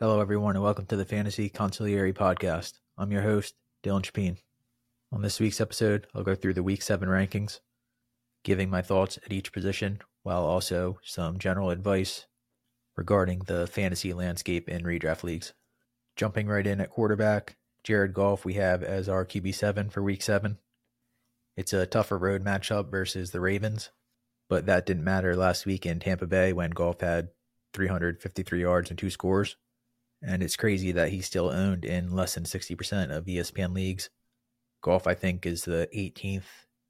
Hello, everyone, and welcome to the Fantasy Consigliere Podcast. I'm your host, Dylan Chapin. On this week's episode, I'll go through the Week 7 rankings, giving my thoughts at each position, while also some general advice regarding the fantasy landscape in redraft leagues. Jumping right in at quarterback, Jared Goff, we have as our QB7 for Week 7. It's a tougher road matchup versus the Ravens, but that didn't matter last week in Tampa Bay when Goff had 353 yards and two scores. And it's crazy that he's still owned in less than 60% of ESPN leagues. Goff, I think, is the 18th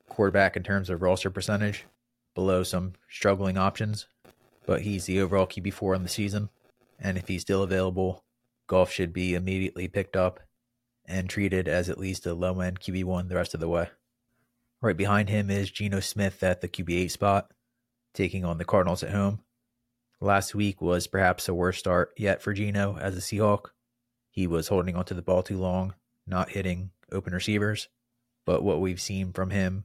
quarterback in terms of roster percentage, below some struggling options, but he's the overall QB4 on the season. And if he's still available, Goff should be immediately picked up and treated as at least a low end QB1 the rest of the way. Right behind him is Geno Smith at the QB8 spot, taking on the Cardinals at home. Last week was perhaps a worst start yet for Geno as a Seahawk. He was holding onto the ball too long, not hitting open receivers. But what we've seen from him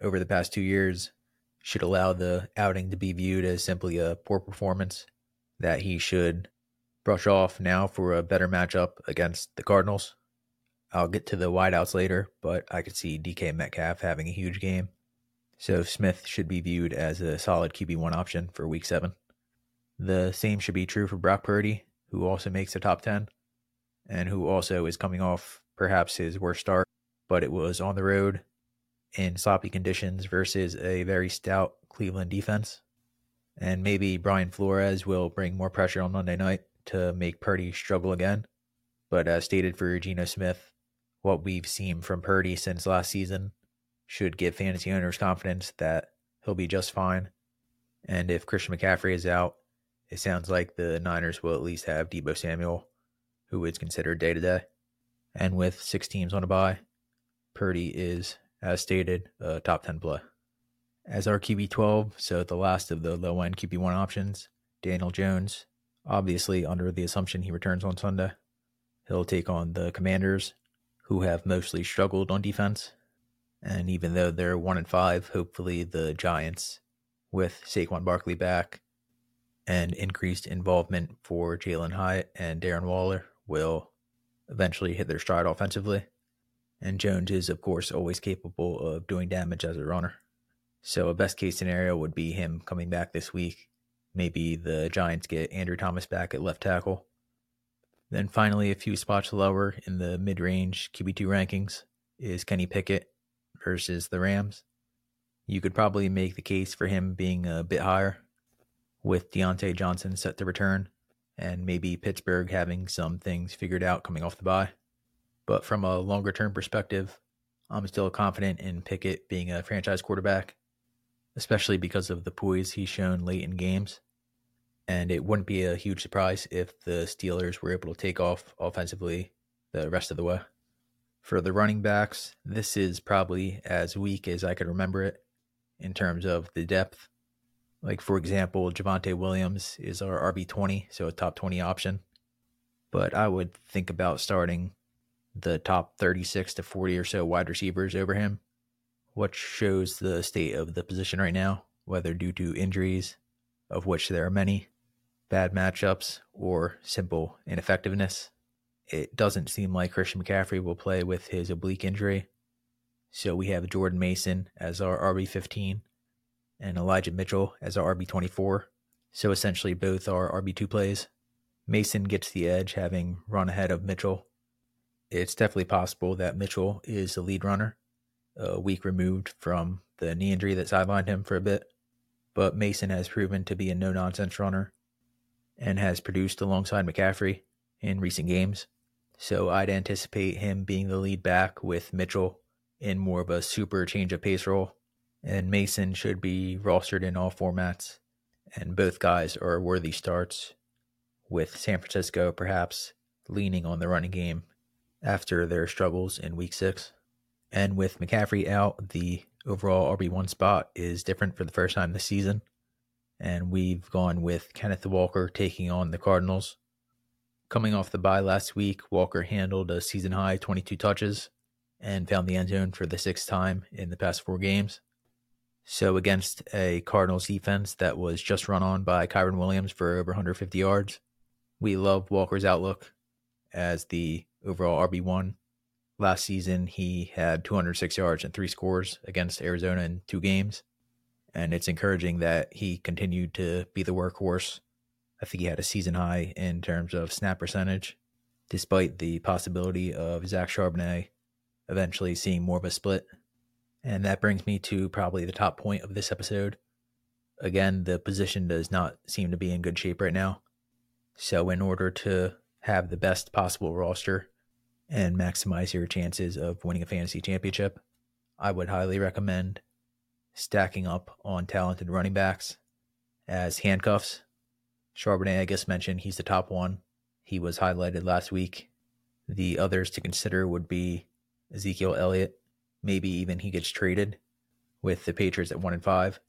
over the past two years should allow the outing to be viewed as simply a poor performance that he should brush off now for a better matchup against the Cardinals. I'll get to the wideouts later, but I could see DK Metcalf having a huge game. So Smith should be viewed as a solid QB1 option for week seven. The same should be true for Brock Purdy, who also makes the top 10 and who also is coming off perhaps his worst start, but it was on the road in sloppy conditions versus a very stout Cleveland defense. And maybe Brian Flores will bring more pressure on Monday night to make Purdy struggle again. But as stated for Geno Smith, what we've seen from Purdy since last season should give fantasy owners confidence that he'll be just fine. And if Christian McCaffrey is out, it sounds like the Niners will at least have Deebo Samuel, who is considered day to day. And with six teams on a bye, Purdy is, as stated, a top 10 play. As our QB12, so the last of the low end QB1 options, Daniel Jones, obviously under the assumption he returns on Sunday. He'll take on the Commanders, who have mostly struggled on defense. And even though they're 1 and 5, hopefully the Giants, with Saquon Barkley back, and increased involvement for Jalin Hyatt and Darren Waller will eventually hit their stride offensively. And Jones is, of course, always capable of doing damage as a runner. So, a best case scenario would be him coming back this week. Maybe the Giants get Andrew Thomas back at left tackle. Then, finally, a few spots lower in the mid range QB2 rankings is Kenny Pickett versus the Rams. You could probably make the case for him being a bit higher with Diontae Johnson set to return and maybe Pittsburgh having some things figured out coming off the bye. But from a longer term perspective, I'm still confident in Pickett being a franchise quarterback, especially because of the poise he's shown late in games. And it wouldn't be a huge surprise if the Steelers were able to take off offensively the rest of the way. For the running backs, this is probably as weak as I could remember it in terms of the depth like, for example, Javonte Williams is our RB20, so a top 20 option. But I would think about starting the top 36 to 40 or so wide receivers over him, which shows the state of the position right now, whether due to injuries, of which there are many, bad matchups, or simple ineffectiveness. It doesn't seem like Christian McCaffrey will play with his oblique injury. So we have Jordan Mason as our RB15 and Elijah Mitchell as our RB24. So essentially, both are RB2 plays. Mason gets the edge, having run ahead of Mitchell. It's definitely possible that Mitchell is the lead runner, a week removed from the knee injury that sidelined him for a bit. But Mason has proven to be a no nonsense runner and has produced alongside McCaffrey in recent games. So I'd anticipate him being the lead back with Mitchell in more of a super change of pace role and Mason should be rostered in all formats. And both guys are worthy starts, with San Francisco perhaps leaning on the running game after their struggles in week six. And with McCaffrey out, the overall RB1 spot is different for the first time this season. And we've gone with Kenneth Walker taking on the Cardinals. Coming off the bye last week, Walker handled a season high 22 touches and found the end zone for the sixth time in the past four games. So against a Cardinals defense that was just run on by Kyren Williams for over 150 yards, We love Walker's outlook as the overall RB1. Last season, he had 206 yards and three scores against Arizona in two games. And it's encouraging that he continued to be the workhorse. I think he had a season high in terms of snap percentage, despite the possibility of Zach Charbonnet eventually seeing more of a split. And that brings me to probably the top point of this episode. Again, the position does not seem to be in good shape right now. So, in order to have the best possible roster and maximize your chances of winning a fantasy championship, I would highly recommend stacking up on talented running backs as handcuffs. Charbonnet, I guess, mentioned he's the top one. He was highlighted last week. The others to consider would be Ezekiel Elliott. Maybe even he gets traded with the Patriots at one and five.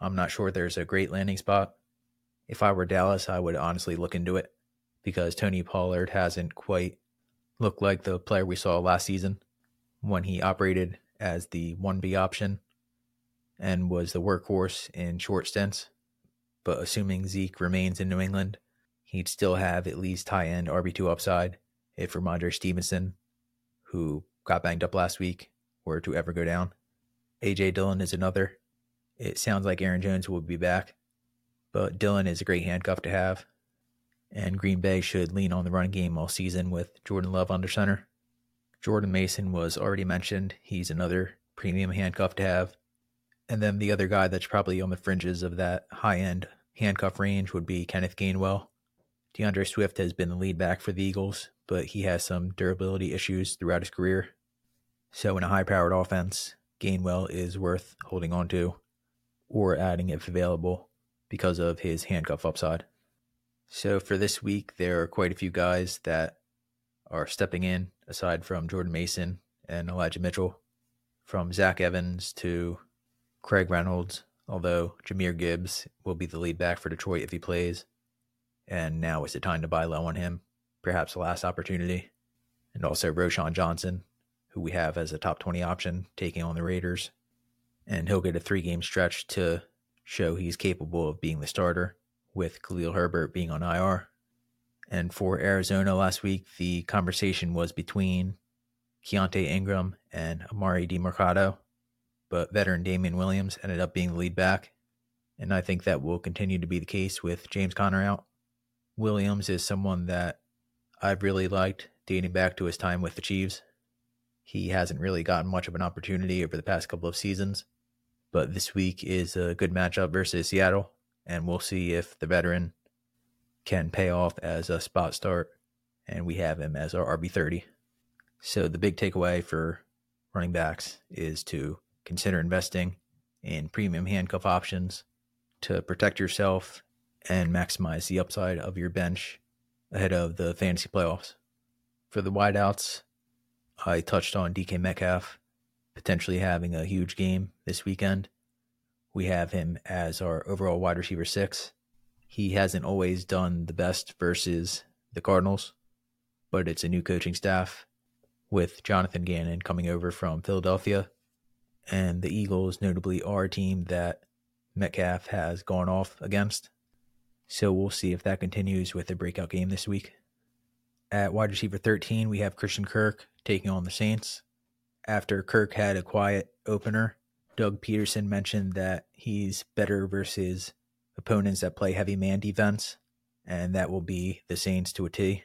I'm not sure there's a great landing spot. If I were Dallas, I would honestly look into it because Tony Pollard hasn't quite looked like the player we saw last season when he operated as the 1B option and was the workhorse in short stints. But assuming Zeke remains in New England, he'd still have at least high end RB2 upside if Rhamondre Stevenson, who got banged up last week, were to ever go down. AJ Dillon is another. It sounds like Aaron Jones will be back, but Dillon is a great handcuff to have. And Green Bay should lean on the run game all season with Jordan Love under center. Jordan Mason was already mentioned. He's another premium handcuff to have. And then the other guy that's probably on the fringes of that high end handcuff range would be Kenneth Gainwell. D'Andre Swift has been the lead back for the Eagles, but he has some durability issues throughout his career. So, in a high powered offense, Gainwell is worth holding on to or adding if available because of his handcuff upside. So, for this week, there are quite a few guys that are stepping in aside from Jordan Mason and Elijah Mitchell, from Zach Evans to Craig Reynolds, although Jahmyr Gibbs will be the lead back for Detroit if he plays. And now is the time to buy low on him, perhaps the last opportunity. And also Roschon Johnson, who we have as a top 20 option taking on the Raiders. And he'll get a three game stretch to show he's capable of being the starter, with Khalil Herbert being on IR. And for Arizona last week, the conversation was between Keaontay Ingram and Emari Demercado, but veteran Damien Williams ended up being the lead back. And I think that will continue to be the case with James Conner out. Williams is someone that I've really liked dating back to his time with the Chiefs. He hasn't really gotten much of an opportunity over the past couple of seasons, but this week is a good matchup versus Seattle, and we'll see if the veteran can pay off as a spot start, and we have him as our RB30. So the big takeaway for running backs is to consider investing in premium handcuff options to protect yourself and maximize the upside of your bench ahead of the fantasy playoffs. For the wideouts, I touched on DK Metcalf potentially having a huge game this weekend. We have him as our overall wide receiver six. He hasn't always done the best versus the Cardinals, but it's a new coaching staff with Jonathan Gannon coming over from Philadelphia. And the Eagles, notably, are a team that Metcalf has gone off against. So we'll see if that continues with a breakout game this week. At wide receiver 13, we have Christian Kirk taking on the Saints. After Kirk had a quiet opener, Doug Pederson mentioned that he's better versus opponents that play heavy man defense, and that will be the Saints to a T.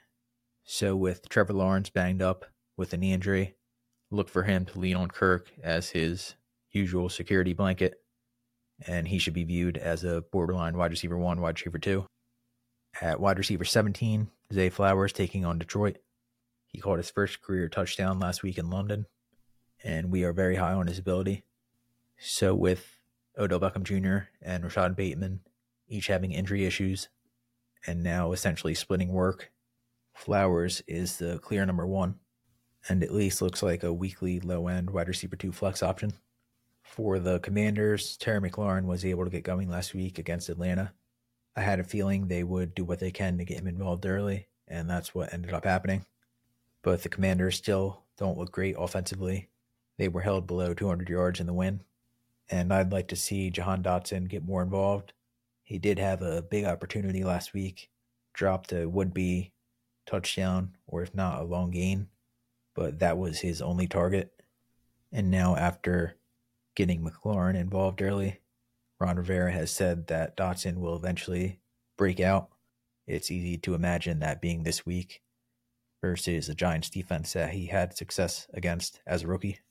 So, with Trevor Lawrence banged up with a knee injury, look for him to lean on Kirk as his usual security blanket, and he should be viewed as a borderline wide receiver one, wide receiver two. At wide receiver 17, Zay Flowers taking on Detroit. He caught his first career touchdown last week in London, and we are very high on his ability. So, with Odell Beckham Jr. and Rashod Bateman each having injury issues and now essentially splitting work, Flowers is the clear number one, and at least looks like a weekly low end wide receiver two flex option. For the Commanders, Terry McLaurin was able to get going last week against Atlanta. I had a feeling they would do what they can to get him involved early, and that's what ended up happening but the Commanders still don't look great offensively. They were held below 200 yards in the win, and I'd like to see Jahan Dotson get more involved. He did have a big opportunity last week dropped a would be touchdown or if not a long gain, but that was his only target. And now, after getting McLaurin involved early, Ron Rivera has said that Dotson will eventually break out. It's easy to imagine that being this week versus the Giants defense that he had success against as a rookie.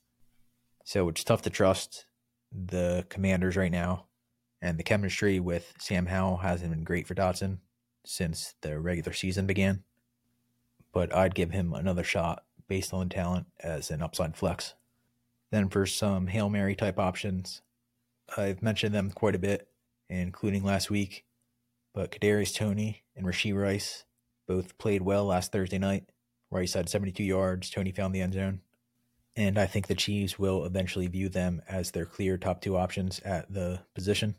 So it's tough to trust the commanders right now. And the chemistry with Sam Howell hasn't been great for Dotson since the regular season began. But I'd give him another shot based on talent as an upside flex. Then for some Hail Mary type options, I've mentioned them quite a bit, including last week. But Kadarius Toney and Rashee Rice both played well last Thursday night. Rice had 72 yards, Toney found the end zone. And I think the Chiefs will eventually view them as their clear top two options at the position.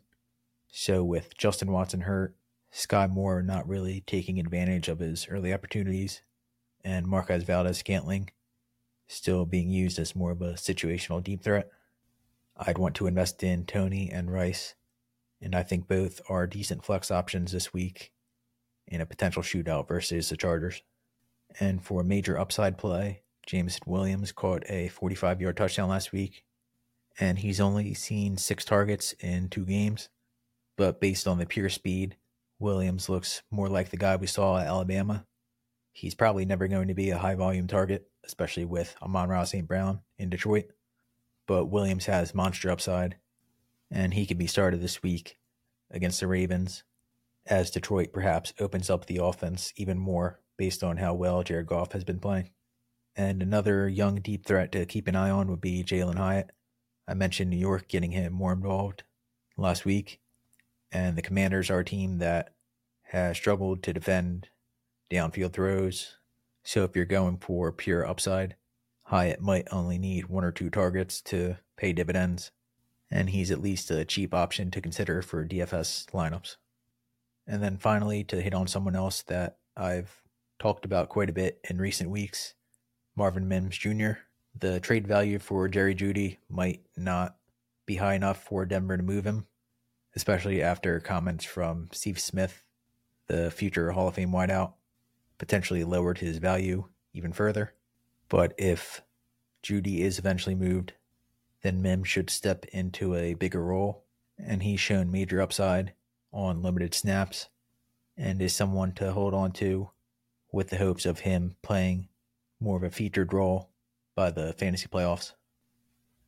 So with Justin Watson hurt, Sky Moore not really taking advantage of his early opportunities, and Marquez Valdes-Scantling still being used as more of a situational deep threat. I'd want to invest in Toney and Rice, and I think both are decent flex options this week in a potential shootout versus the Chargers. And for a major upside play, Jameson Williams caught a 45 yard touchdown last week, and he's only seen six targets in two games. But based on the pure speed, Williams looks more like the guy we saw at Alabama. He's probably never going to be a high volume target, especially with Amon-Ra St. Brown in Detroit. But Williams has monster upside, and he could be started this week against the Ravens, as Detroit perhaps opens up the offense even more based on how well Jared Goff has been playing. And another young deep threat to keep an eye on would be Jalin Hyatt. I mentioned New York getting him more involved last week, and the Commanders are a team that has struggled to defend downfield throws. So if you're going for pure upside, Hyatt might only need one or two targets to pay dividends, and he's at least a cheap option to consider for DFS lineups. And then finally, to hit on someone else that I've talked about quite a bit in recent weeks, Marvin Mims Jr. The trade value for Jerry Jeudy might not be high enough for Denver to move him, especially after comments from Steve Smith, the future Hall of Fame wideout, potentially lowered his value even further. But if Jeudy is eventually moved, then Mims should step into a bigger role, and he's shown major upside on limited snaps and is someone to hold on to with the hopes of him playing more of a featured role by the fantasy playoffs.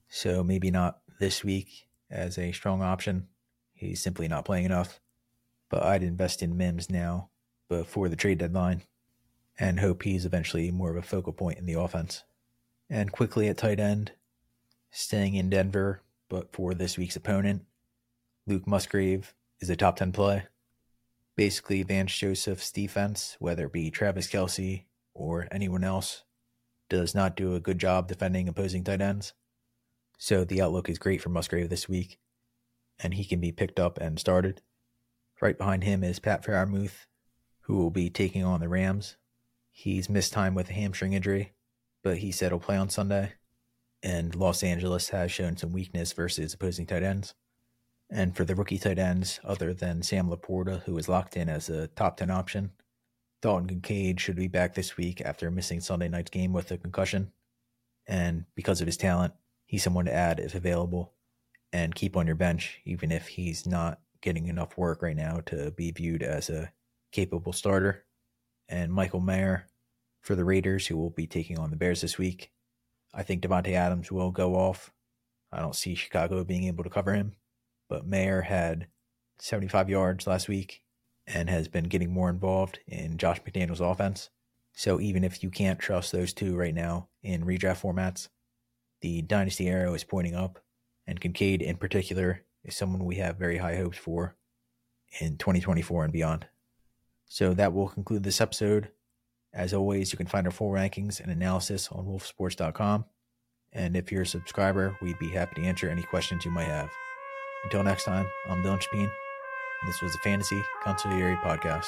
So maybe not this week as a strong option. He's simply not playing enough. But I'd invest in Mims now before the trade deadline and hope he's eventually more of a focal point in the offense. And quickly at tight end, staying in Denver, but for this week's opponent, Luke Musgrave is a top 10 play. Basically, Vance Joseph's defense, whether it be Travis Kelce or anyone else, does not do a good job defending opposing tight ends. So the outlook is great for Musgrave this week, and he can be picked up and started. Right behind him is Pat Freiermuth, who will be taking on the Rams. He's missed time with a hamstring injury, but he said he'll play on Sunday. And Los Angeles has shown some weakness versus opposing tight ends. And for the rookie tight ends, other than Sam LaPorta, who is locked in as a top 10 option, Dalton Kincaid should be back this week after missing Sunday night's game with a concussion. And because of his talent, he's someone to add if available and keep on your bench, even if he's not getting enough work right now to be viewed as a capable starter. And Michael Mayer for the Raiders, who will be taking on the Bears this week. I think Davante Adams will go off. I don't see Chicago being able to cover him, but Mayer had 75 yards last week and has been getting more involved in Josh McDaniels' offense. So even if you can't trust those two right now in redraft formats, the dynasty arrow is pointing up, and Kincaid in particular is someone we have very high hopes for in 2024 and beyond. So that will conclude this episode. As always, you can find our full rankings and analysis on wolfsports.com. And if you're a subscriber, we'd be happy to answer any questions you might have. Until next time, I'm Dylan Chapin. This was the Fantasy Consigliere Podcast.